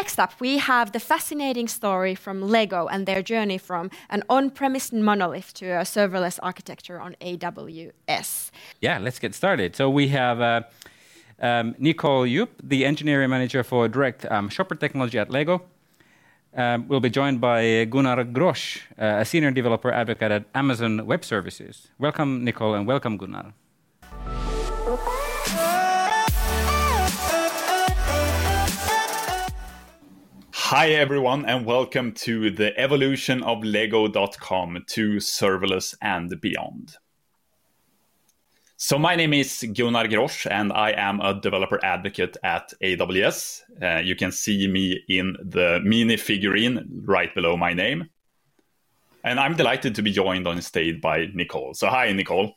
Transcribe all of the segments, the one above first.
next up, we have the fascinating story from Lego and their journey from an on-premise monolith to a serverless architecture on AWS. Yeah, let's get started. So we have uh, um, Nicole Yip, the engineering manager for direct um, shopper technology at Lego. Um, we'll be joined by Gunnar Grosch, uh, a senior developer advocate at Amazon Web Services. Welcome, Nicole, and welcome, Gunnar. Hi, everyone, and welcome to the evolution of Lego.com to serverless and beyond. So, my name is Gunnar Grosch, and I am a developer advocate at AWS. Uh, you can see me in the mini figurine right below my name. And I'm delighted to be joined on stage by Nicole. So, hi, Nicole.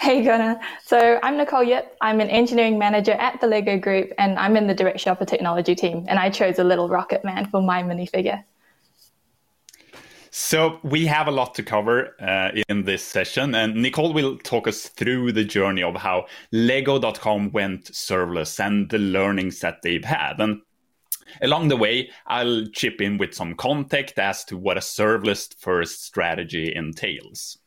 Hey Gunnar. So I'm Nicole Yip. I'm an engineering manager at the Lego Group and I'm in the Direct Shopper Technology team. And I chose a little rocket man for my minifigure. So we have a lot to cover uh, in this session, and Nicole will talk us through the journey of how Lego.com went serverless and the learnings that they've had. And along the way, I'll chip in with some context as to what a serverless first strategy entails.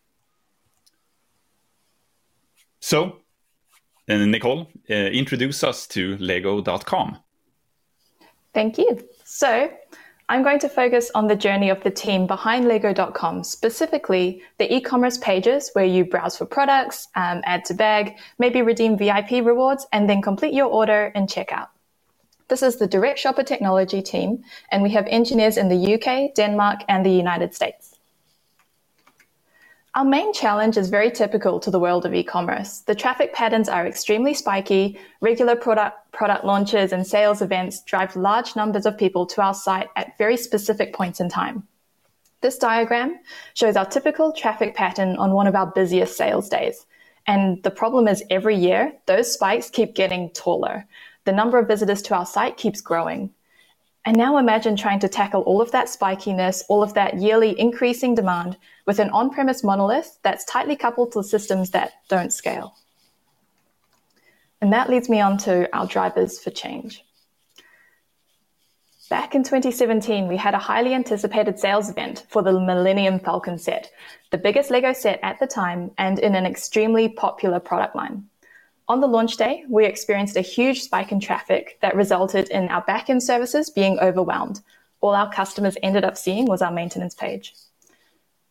So, uh, Nicole, uh, introduce us to Lego.com. Thank you. So, I'm going to focus on the journey of the team behind Lego.com, specifically the e commerce pages where you browse for products, um, add to bag, maybe redeem VIP rewards, and then complete your order and checkout. This is the Direct Shopper Technology team, and we have engineers in the UK, Denmark, and the United States. Our main challenge is very typical to the world of e-commerce. The traffic patterns are extremely spiky. Regular product, product launches and sales events drive large numbers of people to our site at very specific points in time. This diagram shows our typical traffic pattern on one of our busiest sales days. And the problem is every year, those spikes keep getting taller. The number of visitors to our site keeps growing. And now imagine trying to tackle all of that spikiness, all of that yearly increasing demand with an on-premise monolith that's tightly coupled to systems that don't scale. And that leads me on to our drivers for change. Back in 2017, we had a highly anticipated sales event for the Millennium Falcon set, the biggest LEGO set at the time and in an extremely popular product line. On the launch day, we experienced a huge spike in traffic that resulted in our backend services being overwhelmed. All our customers ended up seeing was our maintenance page.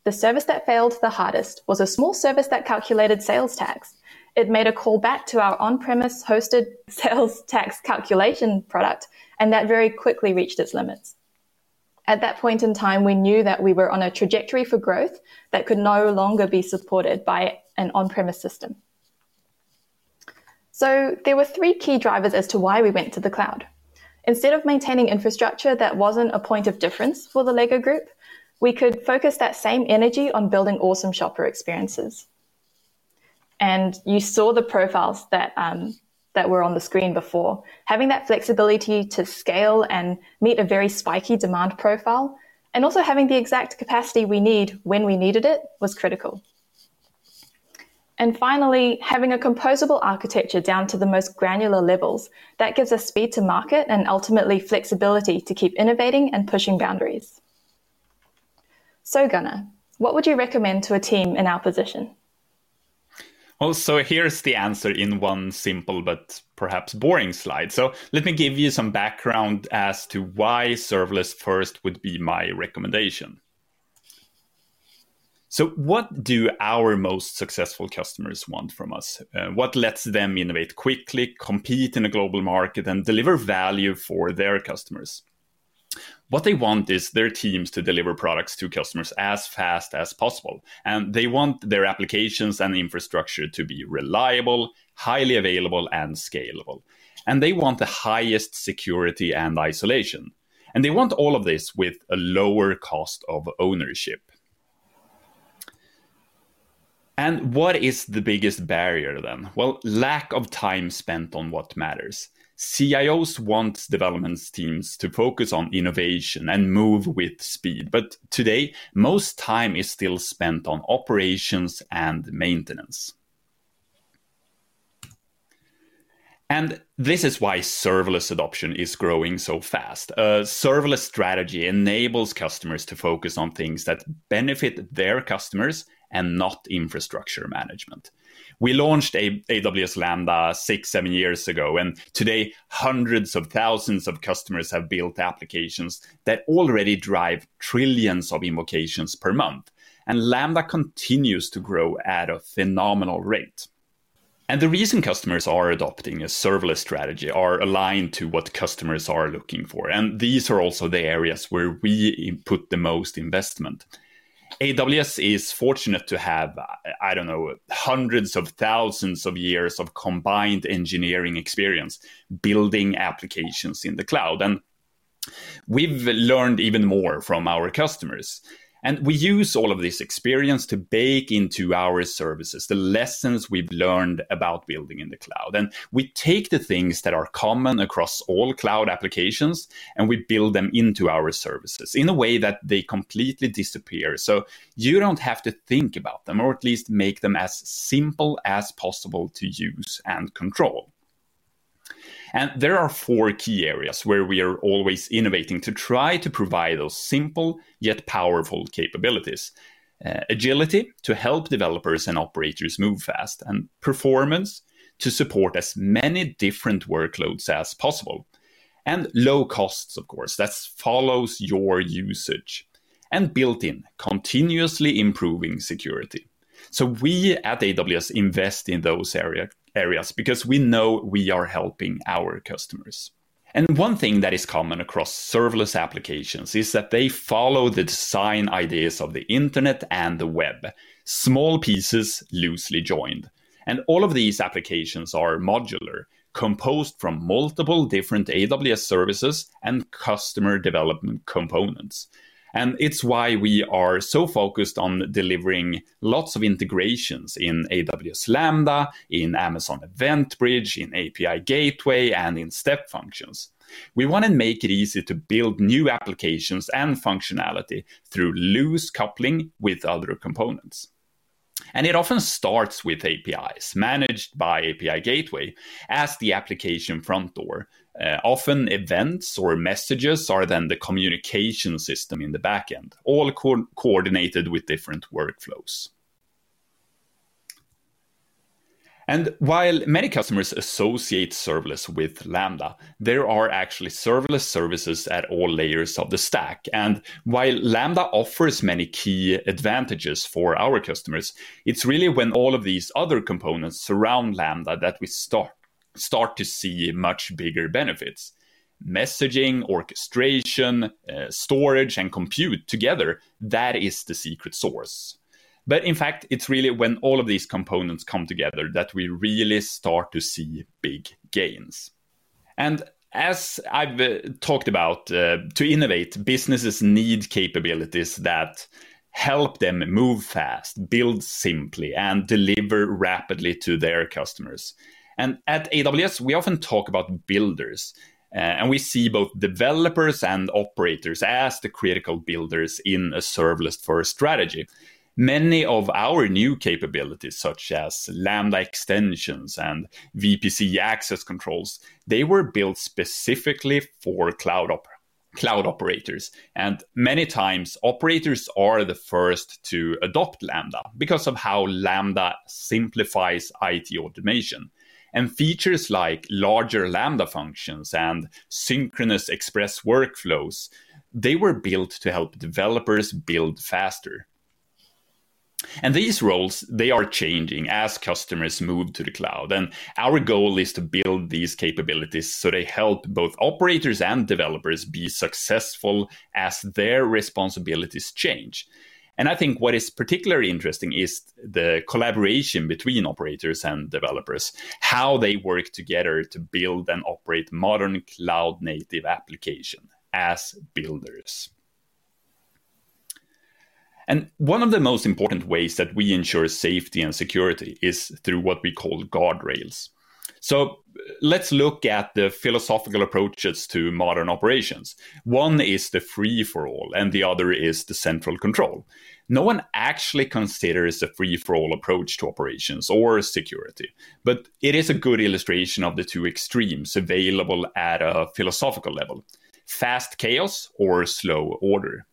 The service that failed the hardest was a small service that calculated sales tax. It made a call back to our on-premise hosted sales tax calculation product, and that very quickly reached its limits. At that point in time, we knew that we were on a trajectory for growth that could no longer be supported by an on-premise system. So there were three key drivers as to why we went to the cloud. Instead of maintaining infrastructure that wasn't a point of difference for the Lego group, we could focus that same energy on building awesome shopper experiences. And you saw the profiles that um, that were on the screen before. Having that flexibility to scale and meet a very spiky demand profile, and also having the exact capacity we need when we needed it was critical. And finally, having a composable architecture down to the most granular levels that gives us speed to market and ultimately flexibility to keep innovating and pushing boundaries. So, Gunnar, what would you recommend to a team in our position? Well, so here's the answer in one simple but perhaps boring slide. So let me give you some background as to why serverless first would be my recommendation. So, what do our most successful customers want from us? Uh, what lets them innovate quickly, compete in a global market, and deliver value for their customers? What they want is their teams to deliver products to customers as fast as possible. And they want their applications and infrastructure to be reliable, highly available, and scalable. And they want the highest security and isolation. And they want all of this with a lower cost of ownership. And what is the biggest barrier then? Well, lack of time spent on what matters. CIOs want development teams to focus on innovation and move with speed. But today, most time is still spent on operations and maintenance. And this is why serverless adoption is growing so fast. A serverless strategy enables customers to focus on things that benefit their customers and not infrastructure management. We launched a AWS Lambda six, seven years ago, and today hundreds of thousands of customers have built applications that already drive trillions of invocations per month. And Lambda continues to grow at a phenomenal rate. And the reason customers are adopting a serverless strategy are aligned to what customers are looking for. And these are also the areas where we put the most investment. AWS is fortunate to have, I don't know, hundreds of thousands of years of combined engineering experience building applications in the cloud. And we've learned even more from our customers. And we use all of this experience to bake into our services the lessons we've learned about building in the cloud. And we take the things that are common across all cloud applications and we build them into our services in a way that they completely disappear. So you don't have to think about them, or at least make them as simple as possible to use and control. And there are four key areas where we are always innovating to try to provide those simple yet powerful capabilities. Uh, agility to help developers and operators move fast, and performance to support as many different workloads as possible. And low costs, of course, that follows your usage. And built in, continuously improving security. So we at AWS invest in those area, areas because we know we are helping our customers. And one thing that is common across serverless applications is that they follow the design ideas of the internet and the web, small pieces loosely joined. And all of these applications are modular, composed from multiple different AWS services and customer development components. And it's why we are so focused on delivering lots of integrations in AWS Lambda, in Amazon Event Bridge, in API Gateway, and in step functions. We want to make it easy to build new applications and functionality through loose coupling with other components. And it often starts with APIs managed by API Gateway as the application front door. Uh, often events or messages are then the communication system in the backend, all co- coordinated with different workflows. And while many customers associate serverless with Lambda, there are actually serverless services at all layers of the stack. And while Lambda offers many key advantages for our customers, it's really when all of these other components surround Lambda that we start, start to see much bigger benefits. Messaging, orchestration, uh, storage, and compute together, that is the secret sauce. But in fact, it's really when all of these components come together that we really start to see big gains. And as I've uh, talked about, uh, to innovate, businesses need capabilities that help them move fast, build simply, and deliver rapidly to their customers. And at AWS, we often talk about builders. Uh, and we see both developers and operators as the critical builders in a serverless first strategy many of our new capabilities, such as Lambda extensions and VPC access controls, they were built specifically for cloud op- cloud operators. And many times, operators are the first to adopt Lambda because of how Lambda simplifies IT automation. And features like larger Lambda functions and synchronous express workflows, they were built to help developers build faster. And these roles, they are changing as customers move to the cloud. And our goal is to build these capabilities so they help both operators and developers be successful as their responsibilities change. And I think what is particularly interesting is the collaboration between operators and developers, how they work together to build and operate modern cloud native application as builders. And one of the most important ways that we ensure safety and security is through what we call guardrails. So let's look at the philosophical approaches to modern operations. One is the free for all, and the other is the central control. No one actually considers the free for all approach to operations or security, but it is a good illustration of the two extremes available at a philosophical level fast chaos or slow order.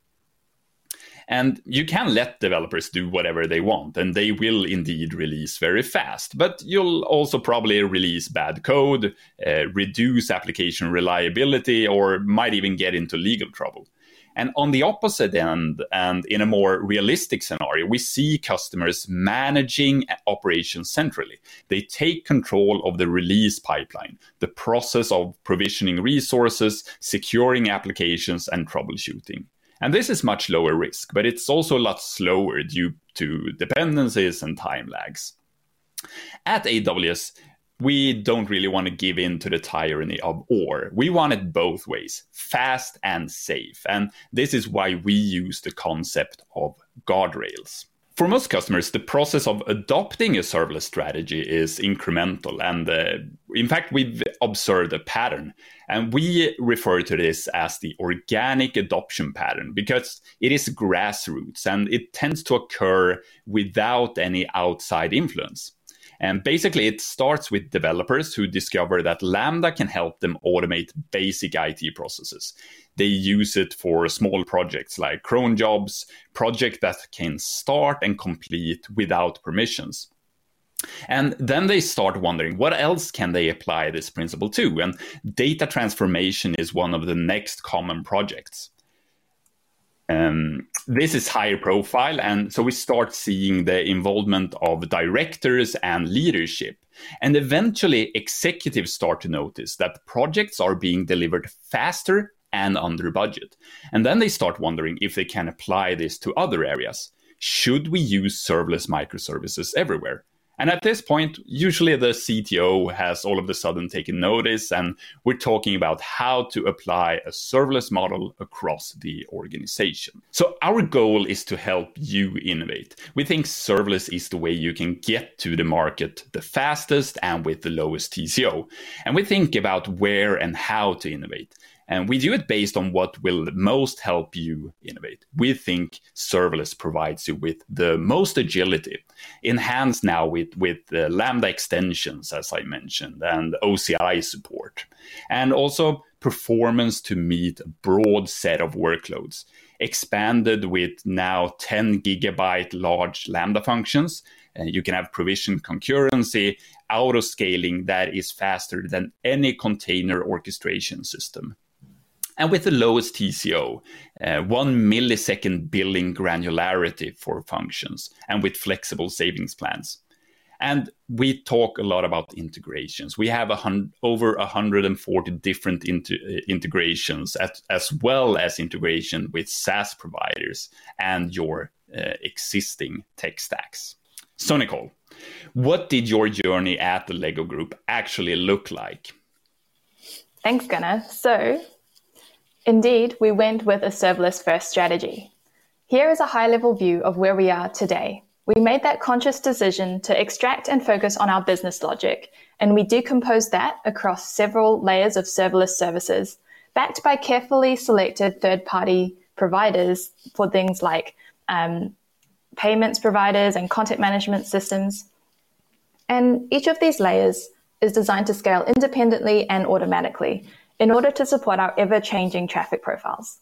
And you can let developers do whatever they want, and they will indeed release very fast. But you'll also probably release bad code, uh, reduce application reliability, or might even get into legal trouble. And on the opposite end, and in a more realistic scenario, we see customers managing operations centrally. They take control of the release pipeline, the process of provisioning resources, securing applications, and troubleshooting. And this is much lower risk, but it's also a lot slower due to dependencies and time lags. At AWS, we don't really want to give in to the tyranny of or. We want it both ways, fast and safe. And this is why we use the concept of guardrails. For most customers, the process of adopting a serverless strategy is incremental. And uh, in fact, we've observed a pattern. And we refer to this as the organic adoption pattern because it is grassroots and it tends to occur without any outside influence. And basically, it starts with developers who discover that Lambda can help them automate basic IT processes. They use it for small projects like cron jobs, projects that can start and complete without permissions. And then they start wondering what else can they apply this principle to? And data transformation is one of the next common projects. Um, this is higher profile, and so we start seeing the involvement of directors and leadership. And eventually, executives start to notice that projects are being delivered faster and under budget. And then they start wondering if they can apply this to other areas. Should we use serverless microservices everywhere? And at this point, usually the CTO has all of a sudden taken notice, and we're talking about how to apply a serverless model across the organization. So, our goal is to help you innovate. We think serverless is the way you can get to the market the fastest and with the lowest TCO. And we think about where and how to innovate. And we do it based on what will most help you innovate. We think serverless provides you with the most agility, enhanced now with, with Lambda extensions, as I mentioned, and OCI support, and also performance to meet a broad set of workloads, expanded with now 10 gigabyte large Lambda functions. And you can have provision concurrency, auto scaling that is faster than any container orchestration system and with the lowest TCO, uh, one millisecond billing granularity for functions, and with flexible savings plans. And we talk a lot about integrations. We have a over 140 different inter- uh, integrations, at, as well as integration with SaaS providers and your uh, existing tech stacks. So, Nicole, what did your journey at the Lego Group actually look like? Thanks, Gunnar. So, Indeed, we went with a serverless first strategy. Here is a high level view of where we are today. We made that conscious decision to extract and focus on our business logic, and we decomposed that across several layers of serverless services, backed by carefully selected third party providers for things like um, payments providers and content management systems. And each of these layers is designed to scale independently and automatically in order to support our ever changing traffic profiles.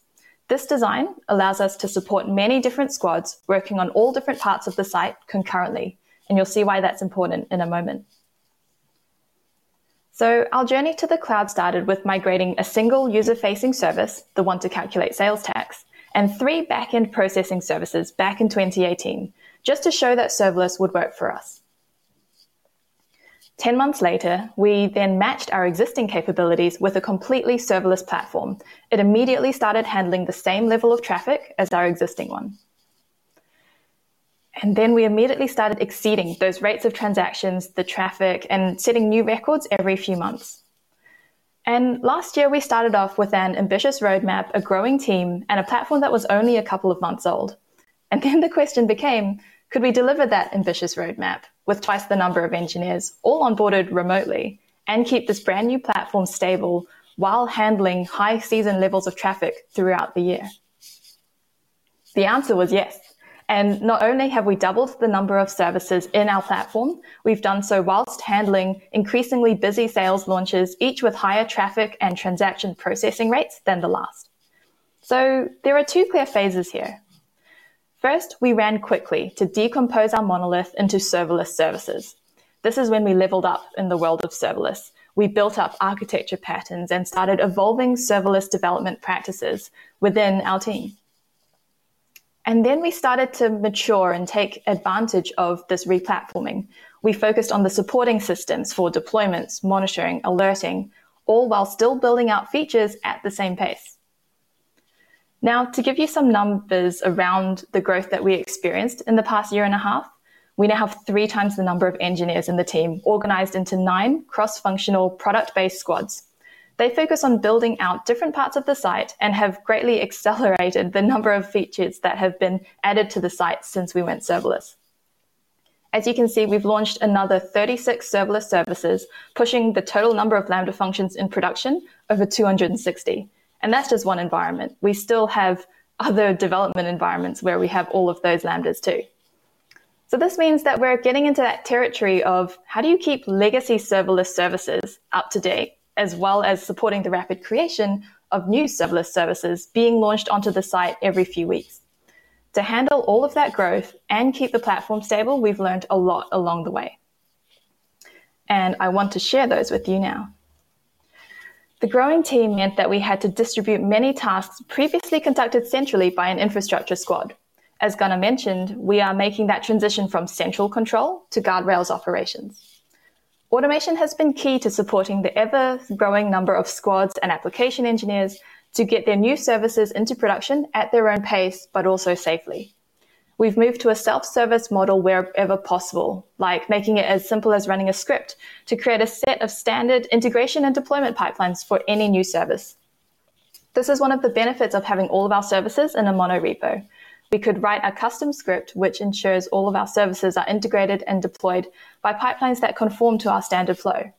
This design allows us to support many different squads working on all different parts of the site concurrently, and you'll see why that's important in a moment. So, our journey to the cloud started with migrating a single user facing service, the one to calculate sales tax, and three back-end processing services back in 2018, just to show that serverless would work for us. 10 months later, we then matched our existing capabilities with a completely serverless platform. It immediately started handling the same level of traffic as our existing one. And then we immediately started exceeding those rates of transactions, the traffic, and setting new records every few months. And last year, we started off with an ambitious roadmap, a growing team, and a platform that was only a couple of months old. And then the question became could we deliver that ambitious roadmap with twice the number of engineers, all onboarded remotely, and keep this brand new platform stable while handling high season levels of traffic throughout the year? The answer was yes. And not only have we doubled the number of services in our platform, we've done so whilst handling increasingly busy sales launches, each with higher traffic and transaction processing rates than the last. So there are two clear phases here. First, we ran quickly to decompose our monolith into serverless services. This is when we leveled up in the world of serverless. We built up architecture patterns and started evolving serverless development practices within our team. And then we started to mature and take advantage of this replatforming. We focused on the supporting systems for deployments, monitoring, alerting, all while still building out features at the same pace. Now, to give you some numbers around the growth that we experienced in the past year and a half, we now have three times the number of engineers in the team, organized into nine cross functional product based squads. They focus on building out different parts of the site and have greatly accelerated the number of features that have been added to the site since we went serverless. As you can see, we've launched another 36 serverless services, pushing the total number of Lambda functions in production over 260. And that's just one environment. We still have other development environments where we have all of those Lambdas too. So this means that we're getting into that territory of how do you keep legacy serverless services up to date as well as supporting the rapid creation of new serverless services being launched onto the site every few weeks. To handle all of that growth and keep the platform stable, we've learned a lot along the way. And I want to share those with you now. The growing team meant that we had to distribute many tasks previously conducted centrally by an infrastructure squad. As Gunnar mentioned, we are making that transition from central control to guardrails operations. Automation has been key to supporting the ever growing number of squads and application engineers to get their new services into production at their own pace, but also safely. We've moved to a self-service model wherever possible, like making it as simple as running a script to create a set of standard integration and deployment pipelines for any new service. This is one of the benefits of having all of our services in a mono repo. We could write a custom script which ensures all of our services are integrated and deployed by pipelines that conform to our standard flow.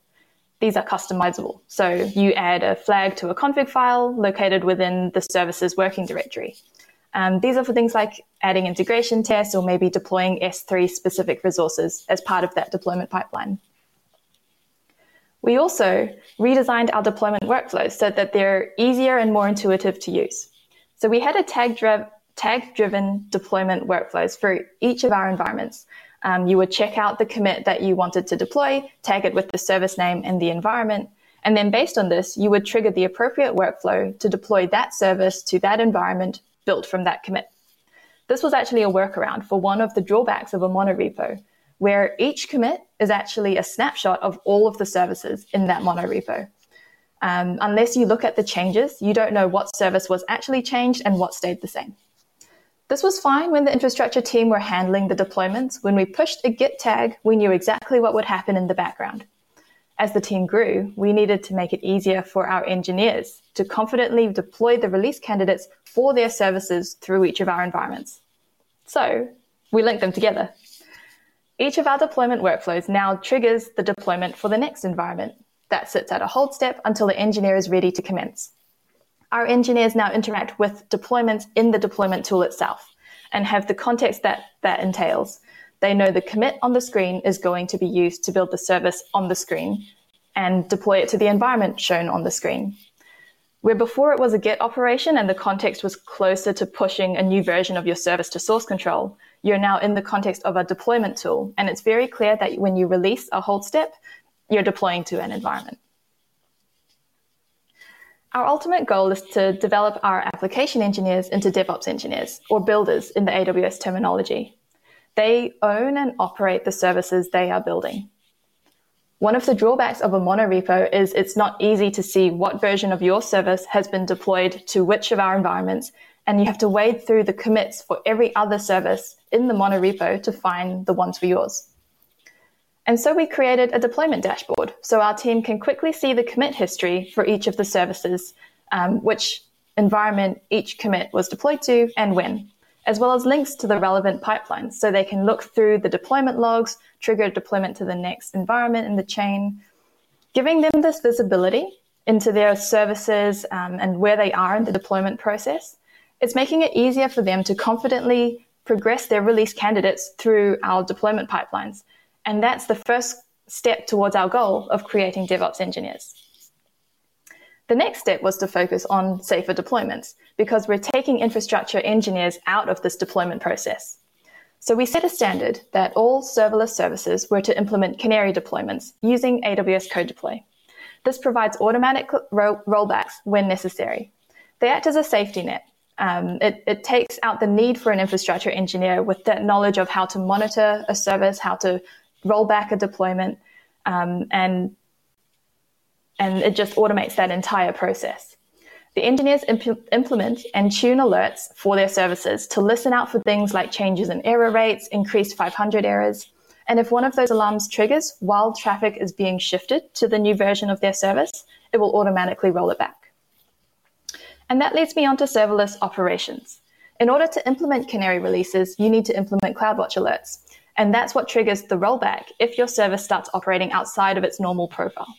These are customizable. So you add a flag to a config file located within the services working directory. Um, these are for things like adding integration tests or maybe deploying S3 specific resources as part of that deployment pipeline. We also redesigned our deployment workflows so that they're easier and more intuitive to use. So we had a tag driven tag driven deployment workflows for each of our environments. Um, you would check out the commit that you wanted to deploy, tag it with the service name and the environment. And then based on this, you would trigger the appropriate workflow to deploy that service to that environment built from that commit. This was actually a workaround for one of the drawbacks of a monorepo, where each commit is actually a snapshot of all of the services in that monorepo. Um, unless you look at the changes, you don't know what service was actually changed and what stayed the same. This was fine when the infrastructure team were handling the deployments. When we pushed a Git tag, we knew exactly what would happen in the background. As the team grew, we needed to make it easier for our engineers to confidently deploy the release candidates for their services through each of our environments. So we linked them together. Each of our deployment workflows now triggers the deployment for the next environment. That sits at a hold step until the engineer is ready to commence our engineers now interact with deployments in the deployment tool itself and have the context that that entails. They know the commit on the screen is going to be used to build the service on the screen and deploy it to the environment shown on the screen. Where before it was a Git operation and the context was closer to pushing a new version of your service to source control, you're now in the context of a deployment tool. And it's very clear that when you release a hold step, you're deploying to an environment. Our ultimate goal is to develop our application engineers into DevOps engineers or builders in the AWS terminology. They own and operate the services they are building. One of the drawbacks of a monorepo is it's not easy to see what version of your service has been deployed to which of our environments, and you have to wade through the commits for every other service in the monorepo to find the ones for yours. And so we created a deployment dashboard so our team can quickly see the commit history for each of the services, um, which environment each commit was deployed to and when, as well as links to the relevant pipelines so they can look through the deployment logs, trigger deployment to the next environment in the chain. Giving them this visibility into their services um, and where they are in the deployment process, it's making it easier for them to confidently progress their release candidates through our deployment pipelines. And that's the first step towards our goal of creating DevOps engineers. The next step was to focus on safer deployments because we're taking infrastructure engineers out of this deployment process. So we set a standard that all serverless services were to implement Canary deployments using AWS Code Deploy. This provides automatic ro- rollbacks when necessary. They act as a safety net. Um, it, it takes out the need for an infrastructure engineer with that knowledge of how to monitor a service, how to roll back a deployment, um, and and it just automates that entire process. The engineers imp- implement and tune alerts for their services to listen out for things like changes in error rates, increased 500 errors. And if one of those alarms triggers while traffic is being shifted to the new version of their service, it will automatically roll it back. And that leads me on to serverless operations. In order to implement Canary releases, you need to implement CloudWatch alerts. And that's what triggers the rollback if your service starts operating outside of its normal profile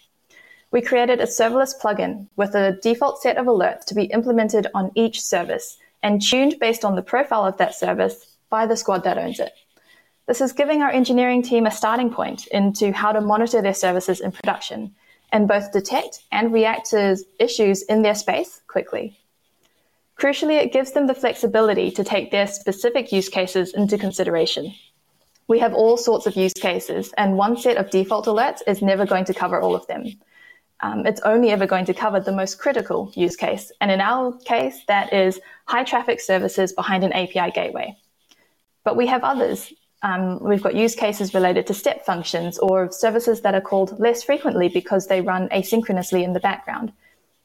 we created a serverless plugin with a default set of alerts to be implemented on each service and tuned based on the profile of that service by the squad that owns it. This is giving our engineering team a starting point into how to monitor their services in production and both detect and react to issues in their space quickly. Crucially, it gives them the flexibility to take their specific use cases into consideration. We have all sorts of use cases, and one set of default alerts is never going to cover all of them um, it's only ever going to cover the most critical use case. And in our case, that is high traffic services behind an API gateway. But we have others. Um, we've got use cases related to step functions or services that are called less frequently because they run asynchronously in the background.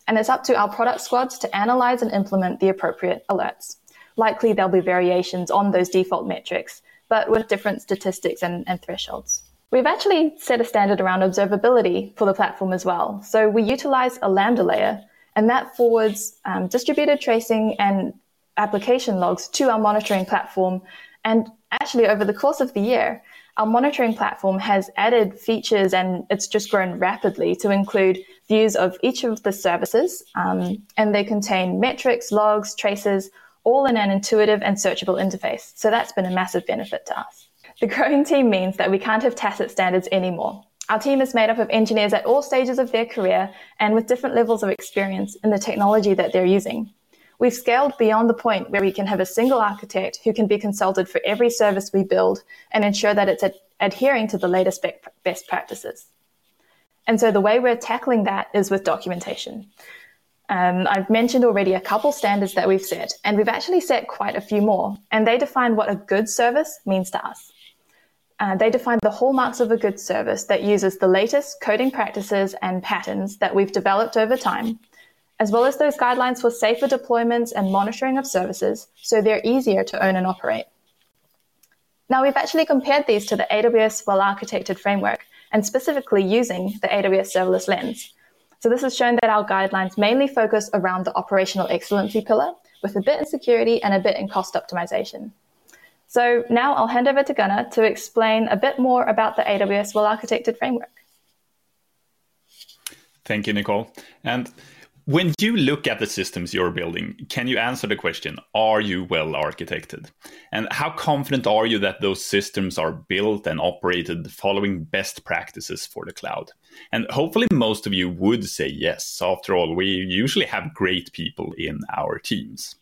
And it's up to our product squads to analyze and implement the appropriate alerts. Likely there'll be variations on those default metrics, but with different statistics and, and thresholds. We've actually set a standard around observability for the platform as well. So we utilize a Lambda layer, and that forwards um, distributed tracing and application logs to our monitoring platform. And actually, over the course of the year, our monitoring platform has added features and it's just grown rapidly to include views of each of the services. Um, and they contain metrics, logs, traces, all in an intuitive and searchable interface. So that's been a massive benefit to us. The growing team means that we can't have tacit standards anymore. Our team is made up of engineers at all stages of their career and with different levels of experience in the technology that they're using. We've scaled beyond the point where we can have a single architect who can be consulted for every service we build and ensure that it's ad- adhering to the latest be- best practices. And so the way we're tackling that is with documentation. Um, I've mentioned already a couple standards that we've set, and we've actually set quite a few more, and they define what a good service means to us. Uh, they define the hallmarks of a good service that uses the latest coding practices and patterns that we've developed over time, as well as those guidelines for safer deployments and monitoring of services so they're easier to own and operate. Now, we've actually compared these to the AWS well architected framework and specifically using the AWS serverless lens. So, this has shown that our guidelines mainly focus around the operational excellency pillar with a bit in security and a bit in cost optimization. So now I'll hand over to Gunnar to explain a bit more about the AWS well architected framework. Thank you, Nicole. And when you look at the systems you're building, can you answer the question, are you well architected? And how confident are you that those systems are built and operated following best practices for the cloud? And hopefully, most of you would say yes. After all, we usually have great people in our teams.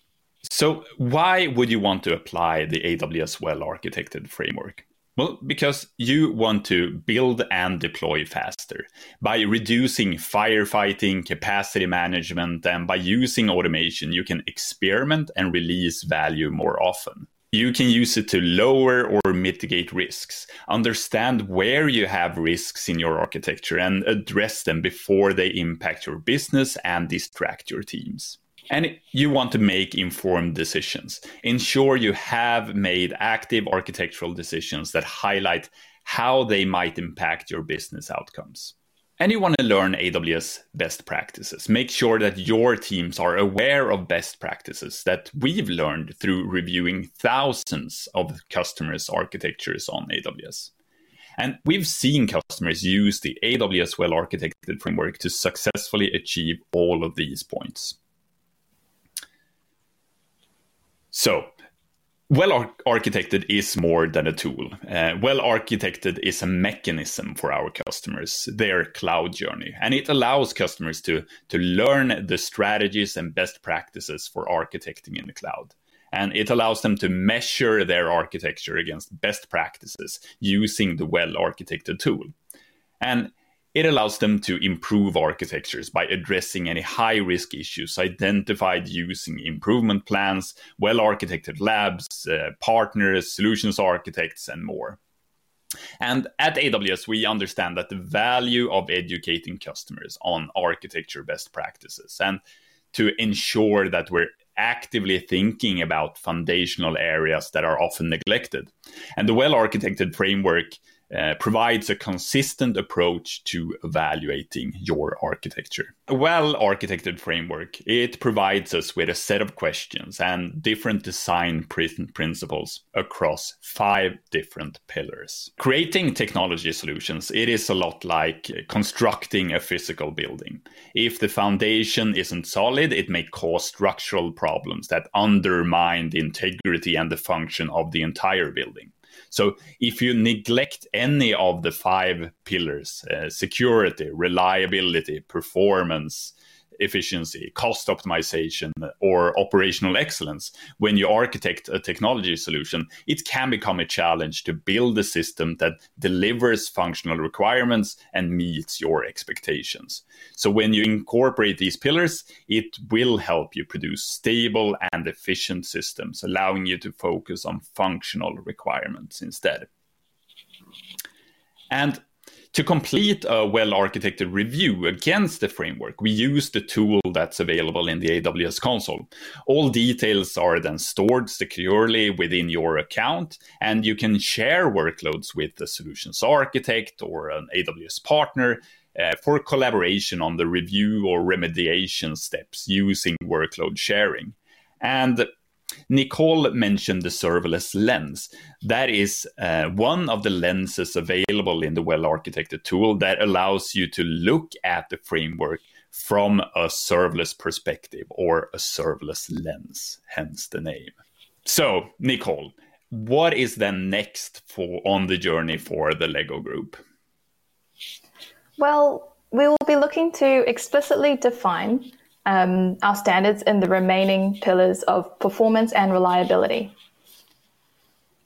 So, why would you want to apply the AWS well architected framework? Well, because you want to build and deploy faster by reducing firefighting, capacity management, and by using automation, you can experiment and release value more often. You can use it to lower or mitigate risks, understand where you have risks in your architecture, and address them before they impact your business and distract your teams. And you want to make informed decisions. Ensure you have made active architectural decisions that highlight how they might impact your business outcomes. And you want to learn AWS best practices. Make sure that your teams are aware of best practices that we've learned through reviewing thousands of customers' architectures on AWS. And we've seen customers use the AWS well architected framework to successfully achieve all of these points. So, well architected is more than a tool. Uh, well architected is a mechanism for our customers, their cloud journey. And it allows customers to, to learn the strategies and best practices for architecting in the cloud. And it allows them to measure their architecture against best practices using the well architected tool. And it allows them to improve architectures by addressing any high risk issues identified using improvement plans, well architected labs, uh, partners, solutions architects, and more. And at AWS, we understand that the value of educating customers on architecture best practices and to ensure that we're actively thinking about foundational areas that are often neglected. And the well architected framework uh, provides a consistent approach to evaluating your architecture. A well architected framework, it provides us with a set of questions and different design principles across five different pillars. Creating technology solutions, it is a lot like constructing a physical building. If the foundation isn't solid, it may cause structural problems that undermine the integrity and the function of the entire building. So if you neglect any of the five pillars uh, security, reliability, performance, efficiency, cost optimization, or operational excellence, when you architect a technology solution, it can become a challenge to build a system that delivers functional requirements and meets your expectations. So, when you incorporate these pillars, it will help you produce stable and efficient systems, allowing you to focus on functional requirements instead. And to complete a well architected review against the framework, we use the tool that's available in the AWS console. All details are then stored securely within your account, and you can share workloads with the solutions architect or an AWS partner uh, for collaboration on the review or remediation steps using workload sharing. And Nicole mentioned the serverless lens. That is uh, one of the lenses available in the well architected tool that allows you to look at the framework from a serverless perspective or a serverless lens, hence the name. So, Nicole, what is then next for on the journey for the Lego group? Well, we will be looking to explicitly define um, our standards in the remaining pillars of performance and reliability.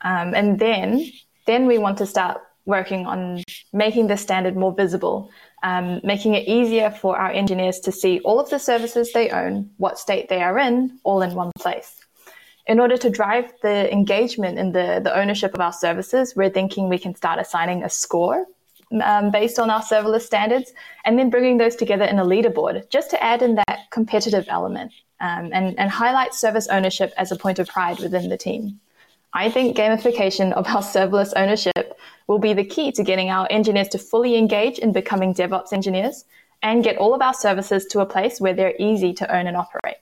Um, and then, then we want to start working on making the standard more visible, um, making it easier for our engineers to see all of the services they own, what state they are in, all in one place. In order to drive the engagement in the, the ownership of our services, we're thinking we can start assigning a score um, based on our serverless standards, and then bringing those together in a leaderboard just to add in that competitive element um, and, and highlight service ownership as a point of pride within the team. I think gamification of our serverless ownership will be the key to getting our engineers to fully engage in becoming DevOps engineers and get all of our services to a place where they're easy to own and operate.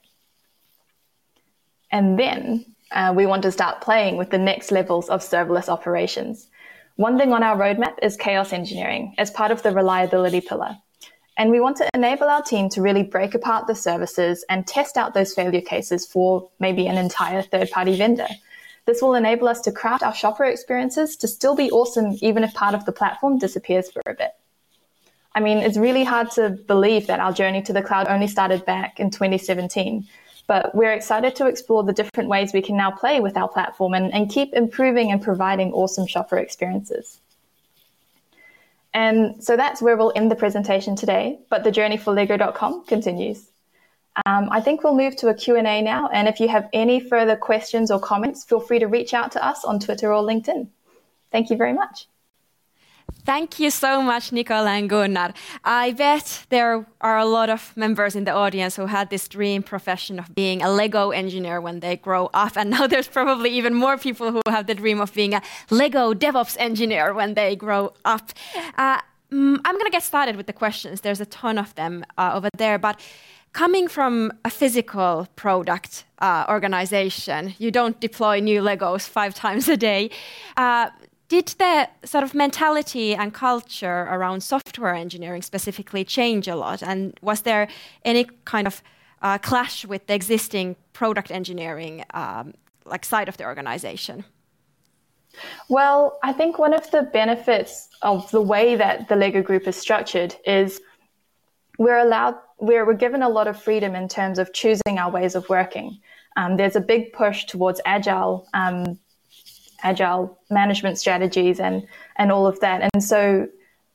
And then uh, we want to start playing with the next levels of serverless operations. One thing on our roadmap is chaos engineering as part of the reliability pillar. And we want to enable our team to really break apart the services and test out those failure cases for maybe an entire third party vendor. This will enable us to craft our shopper experiences to still be awesome, even if part of the platform disappears for a bit. I mean, it's really hard to believe that our journey to the cloud only started back in 2017. But we're excited to explore the different ways we can now play with our platform and, and keep improving and providing awesome shopper experiences. And so that's where we'll end the presentation today, but the journey for Lego.com continues. Um, I think we'll move to a Q&A now, and if you have any further questions or comments, feel free to reach out to us on Twitter or LinkedIn. Thank you very much. Thank you so much, Nicole and Gunnar. I bet there are a lot of members in the audience who had this dream profession of being a Lego engineer when they grow up. And now there's probably even more people who have the dream of being a Lego DevOps engineer when they grow up. Uh, mm, I'm going to get started with the questions. There's a ton of them uh, over there. But coming from a physical product uh, organization, you don't deploy new Legos five times a day. Uh, did the sort of mentality and culture around software engineering specifically change a lot? And was there any kind of uh, clash with the existing product engineering um, like side of the organization? Well, I think one of the benefits of the way that the Lego Group is structured is we're allowed, we're, we're given a lot of freedom in terms of choosing our ways of working. Um, there's a big push towards agile, um, agile management strategies and and all of that. And so,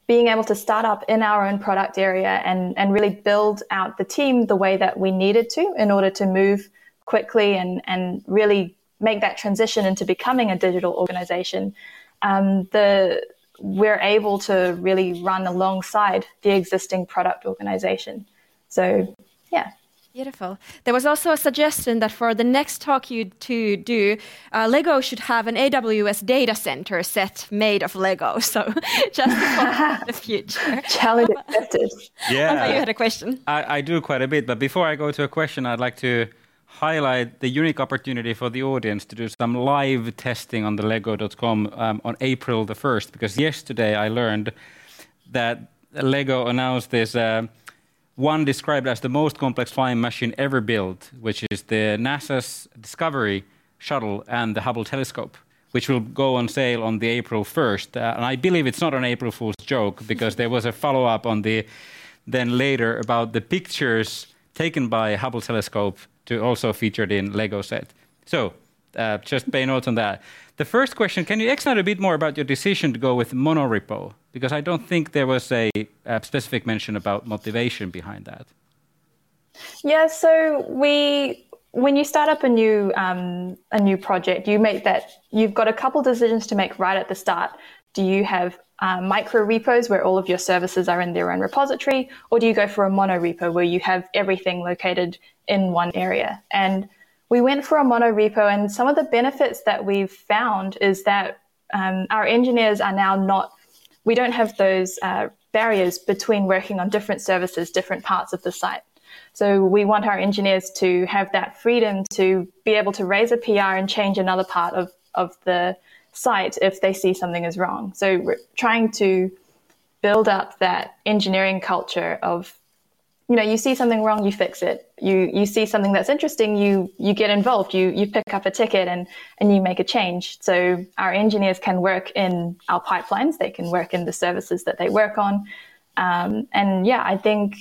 being able to start up in our own product area and and really build out the team the way that we needed to in order to move quickly and and really make that transition into becoming a digital organization, um, the we're able to really run alongside the existing product organization. So, yeah. Beautiful. There was also a suggestion that for the next talk you to do, uh, Lego should have an AWS data center set made of Lego. So just for the future. Challenge accepted. Yeah. you had a question. I, I do quite a bit, but before I go to a question, I'd like to highlight the unique opportunity for the audience to do some live testing on the lego.com um, on April the 1st, because yesterday I learned that Lego announced this uh, one described as the most complex flying machine ever built, which is the NASA's Discovery shuttle and the Hubble telescope, which will go on sale on the April 1st. Uh, and I believe it's not an April Fool's joke because there was a follow up on the then later about the pictures taken by Hubble telescope to also featured in Lego set. So uh, just pay notes on that. The first question: Can you explain a bit more about your decision to go with monorepo? Because I don't think there was a, a specific mention about motivation behind that. Yeah, so we when you start up a new um, a new project, you make that you've got a couple decisions to make right at the start. Do you have uh, micro repos where all of your services are in their own repository, or do you go for a mono repo where you have everything located in one area? And we went for a mono repo, and some of the benefits that we've found is that um, our engineers are now not, we don't have those uh, barriers between working on different services, different parts of the site. So we want our engineers to have that freedom to be able to raise a PR and change another part of, of the site if they see something is wrong. So we're trying to build up that engineering culture of you know you see something wrong you fix it. You you see something that's interesting you you get involved. You you pick up a ticket and and you make a change. So our engineers can work in our pipelines. They can work in the services that they work on. Um, and yeah i think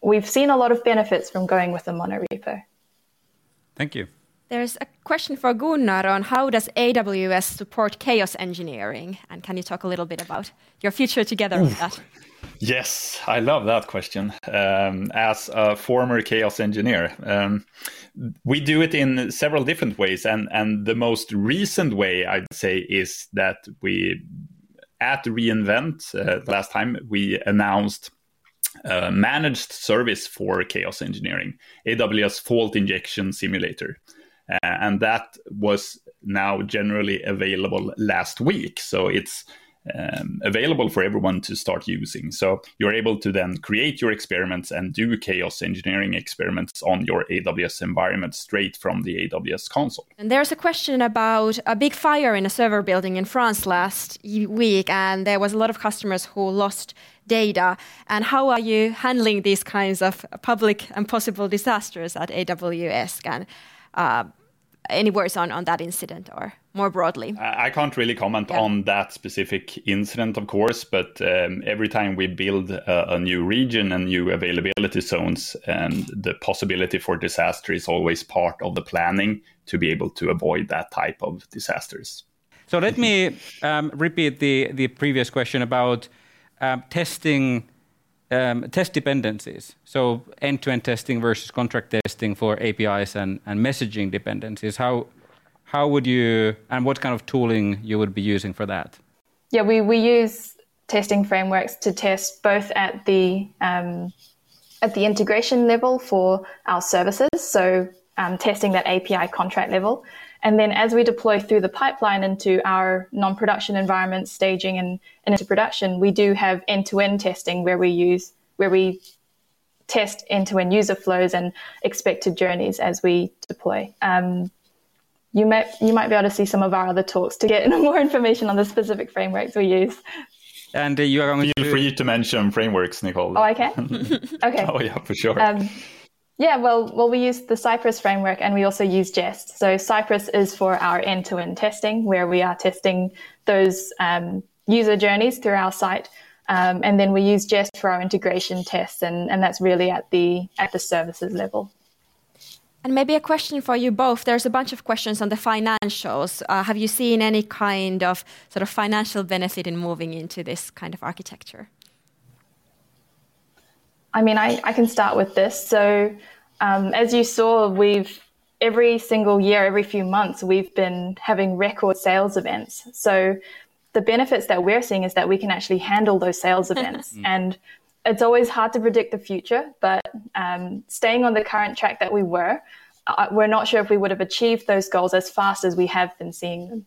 we've seen a lot of benefits from going with a monorepo thank you there's a question for Gunnar on how does AWS support chaos engineering? And can you talk a little bit about your future together with that? Yes, I love that question. Um, as a former chaos engineer, um, we do it in several different ways, and and the most recent way I'd say is that we at reInvent uh, last time we announced a managed service for chaos engineering, AWS Fault Injection Simulator. Uh, and that was now generally available last week. So it's um, available for everyone to start using. So you're able to then create your experiments and do chaos engineering experiments on your AWS environment straight from the AWS console. And there's a question about a big fire in a server building in France last week, and there was a lot of customers who lost data. And how are you handling these kinds of public and possible disasters at AWS? And uh, any words on, on that incident or more broadly? I can't really comment yeah. on that specific incident, of course, but um, every time we build a, a, new region and new availability zones, and the possibility for disaster is always part of the planning to be able to avoid that type of disasters. So let me um, repeat the, the previous question about um, testing um, test dependencies. So end-to-end testing versus contract testing for APIs and, messaging dependencies. How how would you and what kind of tooling you would be using for that? Yeah, we, we use testing frameworks to test both at the um, at the integration level for our services, so um, testing that API contract level, and then as we deploy through the pipeline into our non-production environments, staging and, and into production, we do have end-to-end testing where we use where we test end-to-end user flows and expected journeys as we deploy. Um, you might you might be able to see some of our other talks to get more information on the specific frameworks we use. And uh, you are going Feel to... free to mention frameworks, Nicole. Oh, I can. okay. Oh yeah, for sure. Um, yeah, well, well, we use the Cypress framework and we also use Jest. So Cypress is for our end-to-end testing, where we are testing those um, user journeys through our site, um, and then we use Jest for our integration tests, and, and that's really at the at the services level. And maybe a question for you both. There's a bunch of questions on the financials. Uh, have you seen any kind of sort of financial benefit in moving into this kind of architecture? I mean, I, I can start with this. So, um, as you saw, we've every single year, every few months, we've been having record sales events. So, the benefits that we're seeing is that we can actually handle those sales events. and it's always hard to predict the future, but um, staying on the current track that we were, uh, we're not sure if we would have achieved those goals as fast as we have been seeing them.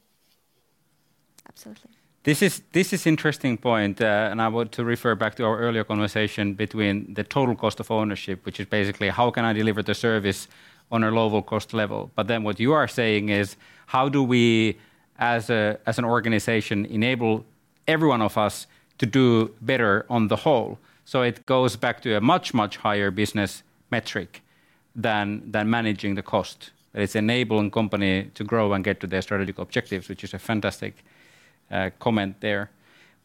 Absolutely. This is this is interesting point, uh, and I want to refer back to our earlier conversation between the total cost of ownership, which is basically how can I deliver the service on a lower cost level. But then what you are saying is how do we, as a as an organization, enable every one of us to do better on the whole. So it goes back to a much much higher business metric than than managing the cost. It's enabling company to grow and get to their strategic objectives, which is a fantastic comment there.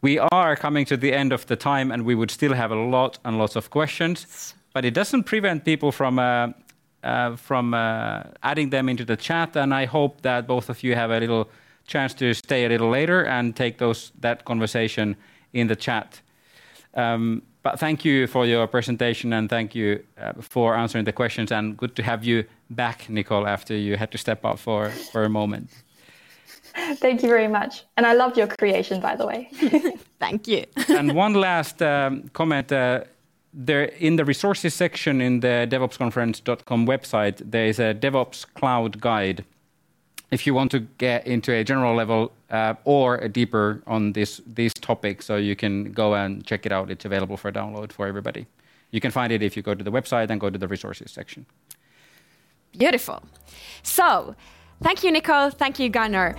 We are coming to the end of the time, and we would still have a lot and lots of questions, but it doesn't prevent people from uh, uh, from uh, adding them into the chat. And I hope that both of you have a little chance to stay a little later and take those that conversation in the chat. Um, but thank you for your presentation and thank you uh, for answering the questions. And good to have you back, Nicole, after you had to step out for a moment. Thank you very much. And I love your creation, by the way. Thank you. and one last um, comment. Uh, there in the resources section in the devopsconference.com website, there is a DevOps Cloud Guide. If you want to get into a general level uh, or a deeper on this these topics, so you can go and check it out. It's available for download for everybody. You can find it if you go to the website and go to the resources section. Beautiful. So, Thank you, Nicole. Thank you, Gunnar.